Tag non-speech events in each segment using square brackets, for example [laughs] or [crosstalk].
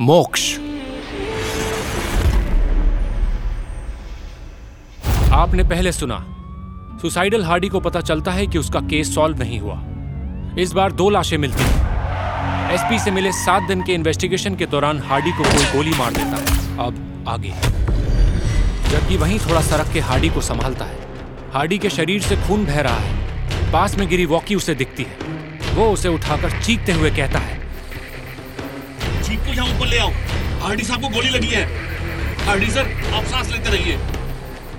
मोक्ष। आपने पहले सुना, सुसाइडल हार्डी को पता चलता है कि उसका केस सॉल्व नहीं हुआ। इस बार दो लाशें मिलती। हैं एसपी से मिले सात दिन के इन्वेस्टिगेशन के दौरान हार्डी को कोई गोली मार देता। है अब आगे। जबकि वहीं थोड़ा सरक के हार्डी को संभालता है। हार्डी के शरीर से खून बह रहा है। पास में गिरी वॉकी उसे दिखती है। वो उसे उठाकर चीखते हुए कहता है यहाँ ऊपर ले आओ। हार्डी साहब को गोली लगी है। हार्डी सर आप सांस लेते रहिए।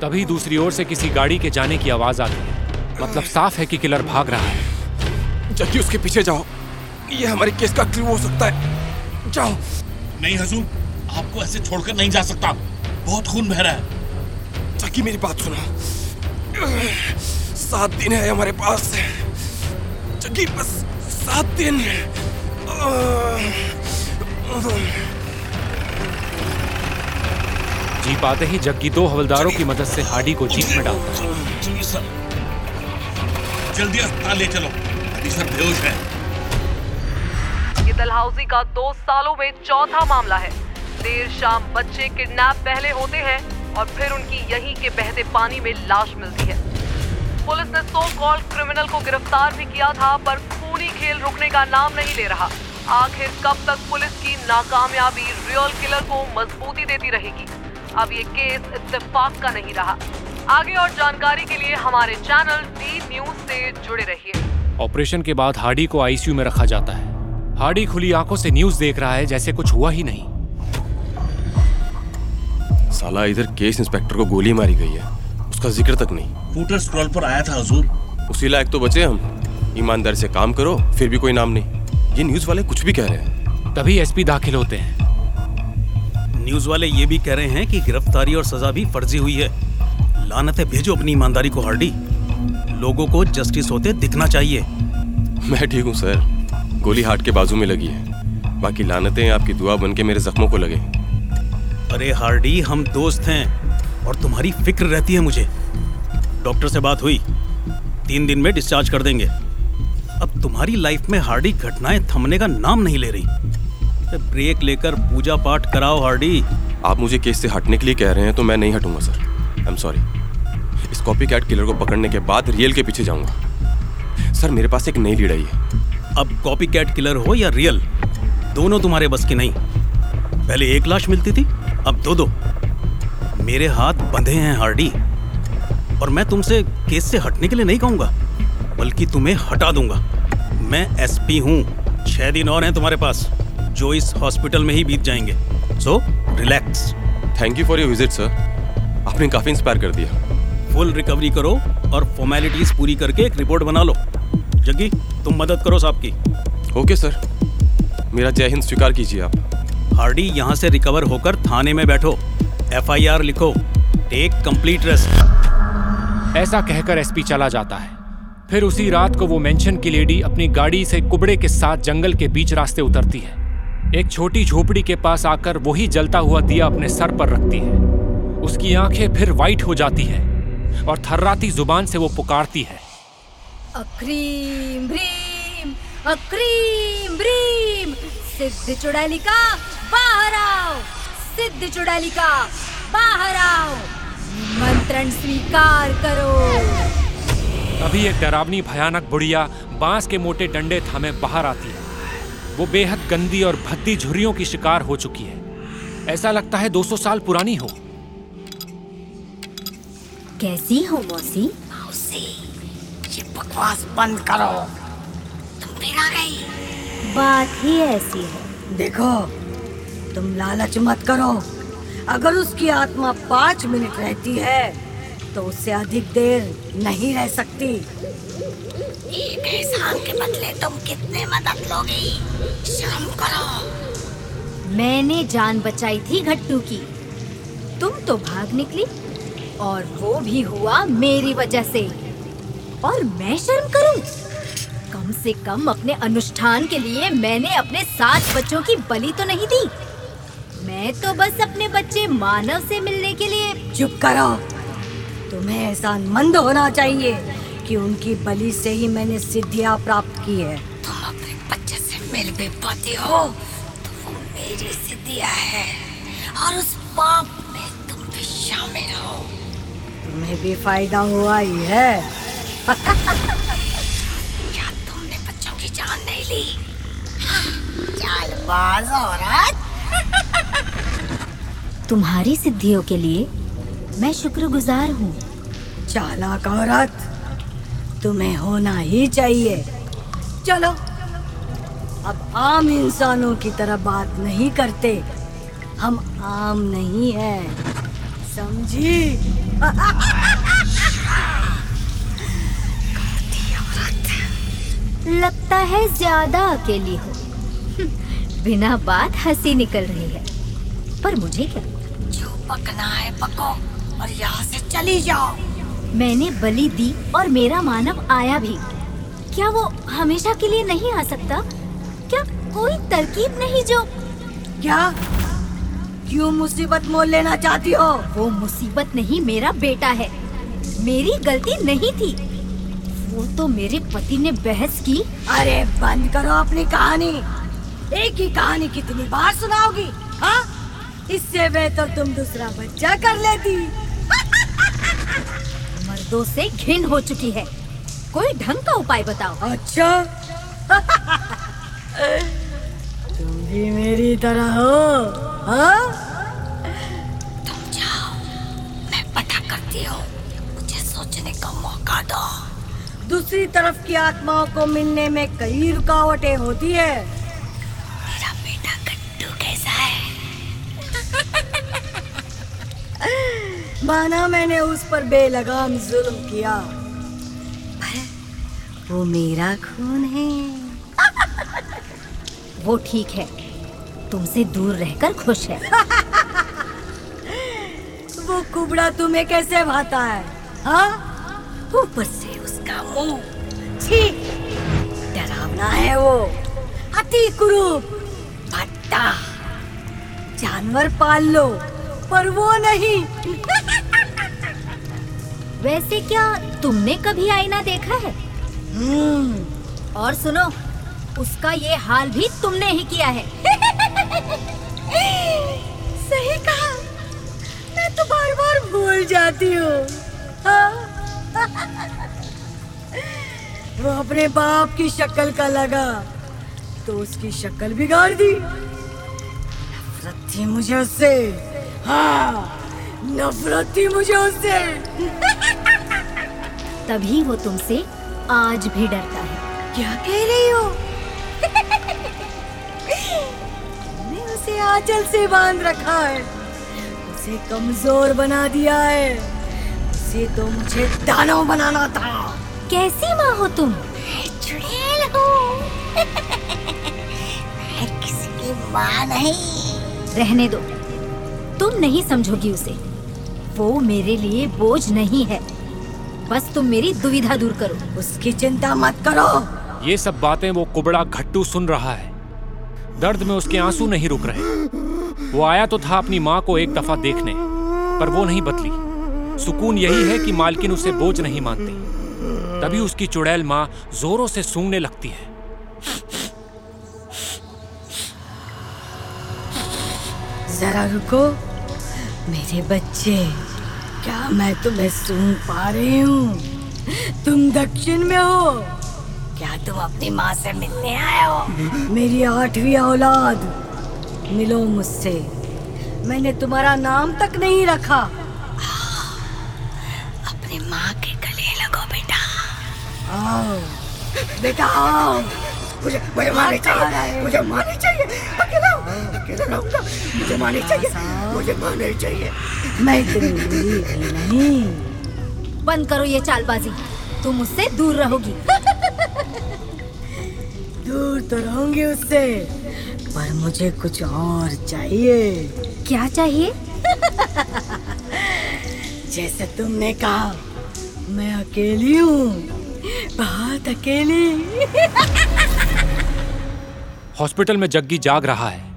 तभी दूसरी ओर से किसी गाड़ी के जाने की आवाज़ आती है। मतलब साफ़ है कि किलर भाग रहा है। जल्दी उसके पीछे जाओ। ये हमारे केस का क्लू हो सकता है। जाओ। नहीं हजूर आपको ऐसे छोड़कर नहीं जा सकता। बहुत खून बह रहा है। जकी मेरी बात सुनो। सात दिन है हमारे पास। जगी बस सात दिन। जीप आते ही जग्गी दो हवलदारों की मदद से हाडी को जीप में डालता है। जल्दी अस्पताल ले चलो। अभी सर बेहोश है। ये दलहाउसी का दो सालों में चौथा मामला है। देर शाम बच्चे किडनैप पहले होते हैं और फिर उनकी यहीं के बहते पानी में लाश मिलती है। पुलिस ने सो कॉल क्रिमिनल को गिरफ़्तार भी किया था पर खूनी खेल रुकने का नाम नहीं ले रहा। आखिर कब तक पुलिस की नाकामयाबी रियल किलर को मजबूती देती रहेगी? अब ये केस इत्तेफाक का नहीं रहा। आगे और जानकारी के लिए हमारे चैनल डी न्यूज़ से जुड़े रहिए। ऑपरेशन के बाद हार्डी को आईसीयू में रखा जाता है। हार्डी खुली आँखों से न्यूज़ देख रहा है जैसे कुछ हुआ ही नहीं। साला इधर केस इंस्पेक्टर को गोली मारी गई है। उसका ज़िक्र तक नहीं। फूटर स्क्रॉल पर आया था हजूर। उसी लायक तो बचे हम। ईमानदारी से काम करो फिर भी कोई नाम नहीं। ये न्यूज़ वाले कुछ भी कह रहे हैं। तभी एसपी दाखिल होते हैं। न्यूज़ वाले ये भी कह रहे हैं कि गिरफ्तारी और सजा भी फर्जी हुई है। लानतें भेजो अपनी ईमानदारी को हार्डी। लोगों को जस्टिस होते दिखना चाहिए। मैं ठीक हूँ सर। गोली हार्ट के बाजू में लगी है। बाकी लानतें आपकी दुआ बन के मेरे जख्मों को लगे। अरे हार्डी हम दोस्त हैं और तुम्हारी फ़िक्र रहती है मुझे। डॉक्टर से बात हुई। तीन दिन में डिस्चार्ज कर देंगे। तुम्हारी लाइफ में हार्डी घटनाएँ थमने का नाम नहीं ले रही। ब्रेक लेकर पूजा पाठ कराओ हार्डी। आप मुझे केस से हटने के लिए कह रहे हैं तो मैं नहीं हटूँगा सर आई एम सॉरी इस कॉपी कैट किलर को पकड़ने के बाद रियल के पीछे जाऊँगा। सर मेरे पास एक नई लीड आई है। अब कॉपी कैट किलर हो या रियल दोनों तुम्हारे बस की नहीं। पहले एक लाश मिलती थी अब दो दो। मेरे हाथ बंधे हैं हार्डी। और मैं तुमसे केस से हटने के लिए नहीं कहूँगा बल्कि तुम्हें हटा दूँगा। मैं एसपी हूँ। छह दिन और हैं तुम्हारे पास जो इस हॉस्पिटल में ही बीत जाएँगे। So relax thank you for your visit sir आपने काफ़ी इंस्पायर कर दिया। फुल रिकवरी करो और फॉर्मेलिटीज पूरी करके एक रिपोर्ट बना लो। जग्गी तुम मदद करो साहब की। ओके सर मेरा जय हिंद स्वीकार कीजिए आप। हार्डी यहाँ से रिकवर होकर थाने में बैठो। एफआईआर लिखो। टेक कंप्लीट रेस्ट ऐसा कहकर एसपी चला जाता है। फिर उसी रात को वो मेंशन की लेडी अपनी गाड़ी से कुबड़े के साथ जंगल के बीच रास्ते उतरती है। एक छोटी झोपड़ी के पास आकर वही जलता हुआ दिया अपने सर पर रखती है। उसकी आँखें फिर वाइट हो जाती है और थर्राती ज़ुबान से वो पुकारती है। अक्रीम भ्रीम अक्रीम भ्रीम, सिद्ध चुड़ैलिका, बाहर आओ। सिद्ध चुड़ैलिका, बाहर आओ। मंत्रण स्वीकार करो। तभी एक डरावनी भयानक बुढ़िया बाँस के मोटे डंडे थामे बाहर आती है। वो बेहद गंदी और भद्दी झुर्रियों की शिकार हो चुकी है। ऐसा लगता है 200 साल पुरानी हो। कैसी हो मौसी? मौसी ये बकवास बंद करो। तुम फिर आ गई। बात ही ऐसी है। देखो तुम लालच मत करो। अगर उसकी आत्मा पाँच मिनट रहती है तो उससे अधिक देर नहीं रह सकती। एक एहसान के बदले तुम कितने मदद लोगी? शर्म करो। मैंने जान बचाई थी घट्टू की। तुम तो भाग निकली और वो भी हुआ मेरी वजह से। और मैं शर्म करूँ? कम से कम अपने अनुष्ठान के लिए मैंने अपने सात बच्चों की बलि तो नहीं दी। मैं तो बस अपने बच्चे मानव से मिलने के लिए चुप करो। तुम्हें एहसान मंद होना चाहिए कि उनकी बलि से ही मैंने सिद्धियाँ प्राप्त की है। तुम अपने बच्चे से मिल भी पाती हो तो वो मेरी सिद्धि दिया है और उस पाप में तुम भी शामिल हो। तुम्हें भी फ़ायदा हुआ ही है। [laughs] क्या तुमने बच्चों की जान नहीं ली? चालबाज औरत। तुम्हारी सिद्धियों के लिए मैं शुक्रगुजार हूँ। चालाक औरत तुम्हें होना ही चाहिए। चलो अब आम इंसानों की तरह बात नहीं करते। हम आम नहीं हैं। समझी? लगता है ज़्यादा अकेली हो। बिना बात हँसी निकल रही है। पर मुझे क्या? जो पकना है पको। और यहाँ से चली जाओ। मैंने बलि दी और मेरा मानव आया भी। क्या वो हमेशा के लिए नहीं आ सकता? क्या कोई तरकीब नहीं जो क्या? क्यों मुसीबत मोल लेना चाहती हो? वो मुसीबत नहीं मेरा बेटा है। मेरी गलती नहीं थी। वो तो मेरे पति ने बहस की। अरे बंद करो अपनी कहानी। एक ही कहानी कितनी बार सुनाओगी हाँ? इससे बेहतर तुम दूसरा बच्चा कर लेती। मर्दों से घिन हो चुकी है। कोई ढंग का उपाय बताओ। अच्छा? तुम भी मेरी तरह हो हाँ? तुम जाओ मैं पता करती हूँ। मुझे सोचने का मौका दो। दूसरी तरफ़ की आत्माओं को मिलने में कई रुकावटें होती है। माना मैंने उस पर बेलगाम जुल्म किया। पर वो मेरा खून है। वो ठीक है। तुमसे दूर रहकर खुश है। वो कुबड़ा तुम्हें कैसे भाता है? हाँ? ऊपर से उसका मुँह। छी! डरावना है वो। अति कुरूप। भट्टा जानवर पाल लो, पर वो नहीं। वैसे क्या तुमने कभी आईना देखा है? हम्म और सुनो उसका ये हाल भी तुमने ही किया है। [laughs] सही कहा। मैं तो बार बार भूल जाती हूँ। हाँ? [laughs] वो अपने बाप की शक्ल का लगा तो उसकी शक्ल बिगाड़ दी। नफरत थी मुझे उससे। हाँ। नफरत थी मुझे उससे। तभी वो तुमसे आज भी डरता है। क्या कह रही हो? मैं उसे आंचल से बाँध रखा है। उसे कमज़ोर बना दिया है। उसे तो मुझे दानव बनाना था। कैसी माँ हो तुम? चुड़ैल हूँ। मैं किसी की माँ नहीं। रहने दो। तुम नहीं समझोगी उसे। वो मेरे लिए बोझ नहीं है। बस तुम मेरी दुविधा दूर करो। उसकी चिंता मत करो। ये सब बातें वो कुबड़ा घट्टू सुन रहा है। दर्द में उसके आँसू नहीं रुक रहे। वो आया तो था अपनी माँ को एक दफ़ा देखने पर वो नहीं बदली। सुकून यही है कि मालकिन उसे बोझ नहीं मानती। तभी उसकी चुड़ैल माँ जोरों से सूंघने लगती है। जरा रुको। मेरे बच्चे क्या मैं तुम्हें सुन पा रही हूँ? तुम दक्षिण में हो। क्या तुम अपनी माँ से मिलने आए हो? मेरी आठवीं औलाद। मिलो मुझसे। मैंने तुम्हारा नाम तक नहीं रखा। अपनी माँ के गले लगो बेटा। आओ। बेटा आओ। मुझे मुझे मारनी चाहिए। मुझे मारनी चाहिए। अकेला हूँ, अकेला रहूँगा। मुझे मारनी चाहिए मुझे मारनी चाहिए। मैं नहीं। बंद करो ये चालबाजी। तुम उससे दूर रहोगी। दूर तो रहूँगी उससे पर मुझे कुछ और चाहिए। क्या चाहिए? जैसे तुमने कहा मैं अकेली हूँ बहुत अकेली। हॉस्पिटल में जग्गी जाग रहा है।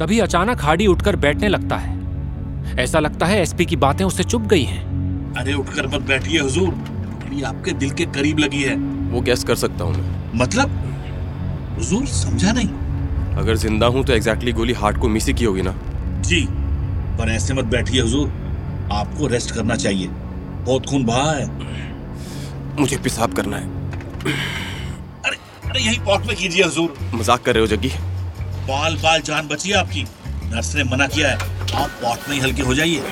तभी अचानक हाडी उठकर बैठने लगता है। ऐसा लगता है एसपी की बातें उससे चुप गई हैं। अरे उठकर मत बैठिए हुजूर। आपके दिल के करीब लगी है। वो गैस कर सकता हूँ मैं। मतलब? हुजूर समझा नहीं। अगर ज़िंदा हूँ तो एग्जैक्टली गोली हार्ट को मिस ही की होगी ना। जी पर ऐसे मत बैठिए हुजूर। आपको रेस्ट करना चाहिए। बहुत खून बहा है। मुझे पेशाब करना है। अरे अरे यही पॉट में कीजिए हुजूर। मज़ाक कर रहे हो जग्गी। बाल बाल जान बची है आपकी। नर्स ने मना किया है। आप पॉट में ही हल्के हो जाइए।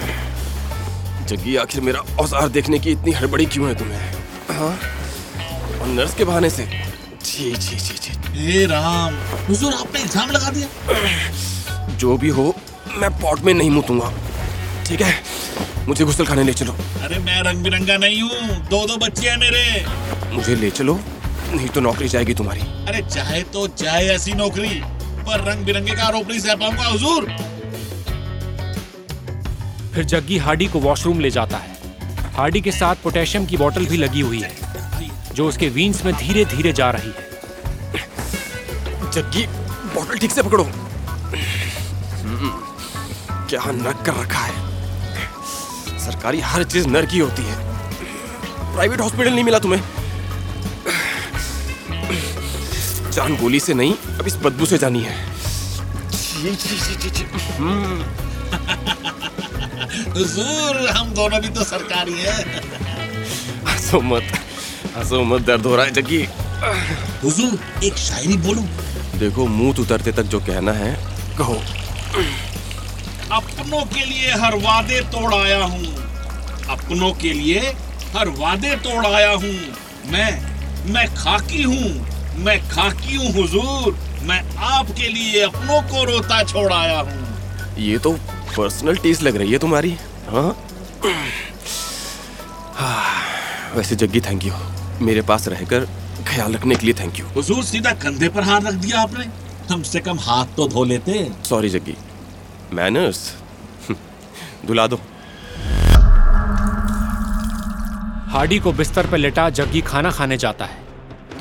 जग्गी आखिर मेरा औज़ार देखने की इतनी हड़बड़ी क्यों है तुम्हें? हाँ? और नर्स के बहाने से? जी जी जी जी। हे राम हुजूर आपने इल्ज़ाम लगा दिया। जो भी हो मैं पॉट में नहीं मुतूँगा। ठीक है? मुझे गुस्सल खाने ले चलो। अरे मैं रंग बिरंगा नहीं हूँ। दो दो बच्चे हैं मेरे। मुझे ले चलो नहीं तो नौकरी जाएगी तुम्हारी। अरे चाहे तो चाहे ऐसी नौकरी। पर रंग बिरंगे का आरोप नहीं सह पाऊँगा हुजूर। फिर जग्गी हार्डी को वॉशरूम ले जाता है। हार्डी के साथ पोटेशियम की बोतल भी लगी हुई है जो उसके वीन्स में धीरे धीरे जा रही है। जग्गी बोतल ठीक से पकड़ो। हम्म, क्या नक कर रखा है? सरकारी हर चीज़ नर की होती है। प्राइवेट हॉस्पिटल नहीं मिला तुम्हें? जान गोली से नहीं अब इस बदबू से जानी है। जी जी जी जी जी। हम्म, [laughs] हुजूर हम दोनों भी तो सरकारी हैं। हंसो मत हंसो मत दर्द हो रहा है जग्गी। हुजूर एक शायरी बोलूँ? देखो मुँह उतरते तक जो कहना है कहो। अपनों के लिए हर वादे तोड़ आया हूँ। अपनों के लिए हर वादे तोड़ आया हूँ। मैं मैं खाकी हूँ। मैं खाकी हूँ हुजूर। मैं आपके लिए अपनों को रोता छोड़ आया हूँ। ये तो पर्सनल टेस्ट लग रही है तुम्हारी हाँ? हाँ, वैसे जग्गी थैंक यू मेरे पास रहकर ख्याल रखने के लिए थैंक यू हुजूर सीधा कंधे पर हाथ रख दिया आपने। कम से कम हाथ तो धो लेते। सॉरी जग्गी। मैनर्स धुला दो। हार्डी को बिस्तर पर लेटा जग्गी खाना खाने जाता है।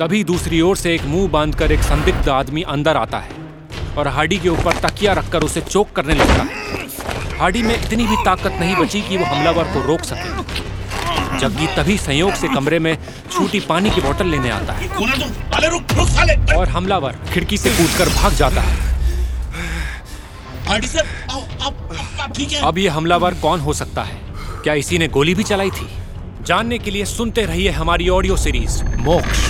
तभी दूसरी ओर से एक मुँह बांधकर एक संदिग्ध आदमी अंदर आता है और हार्डी के ऊपर तकिया रखकर उसे चोक करने लगता है। हार्डी में इतनी भी ताकत नहीं बची कि वो हमलावर को रोक सके। जग्गी तभी संयोग से कमरे में छोटी पानी की बोतल लेने आता है। और हमलावर खिड़की से कूदकर भाग जाता है। हार्डी सर आप आप ठीक है? अब ये हमलावर कौन हो सकता है? क्या इसी ने गोली भी चलाई थी? जानने के लिए सुनते रहिए हमारी audio series Moksh.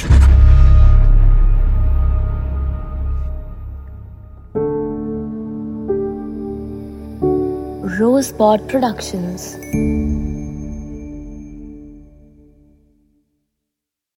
Rosebud Productions.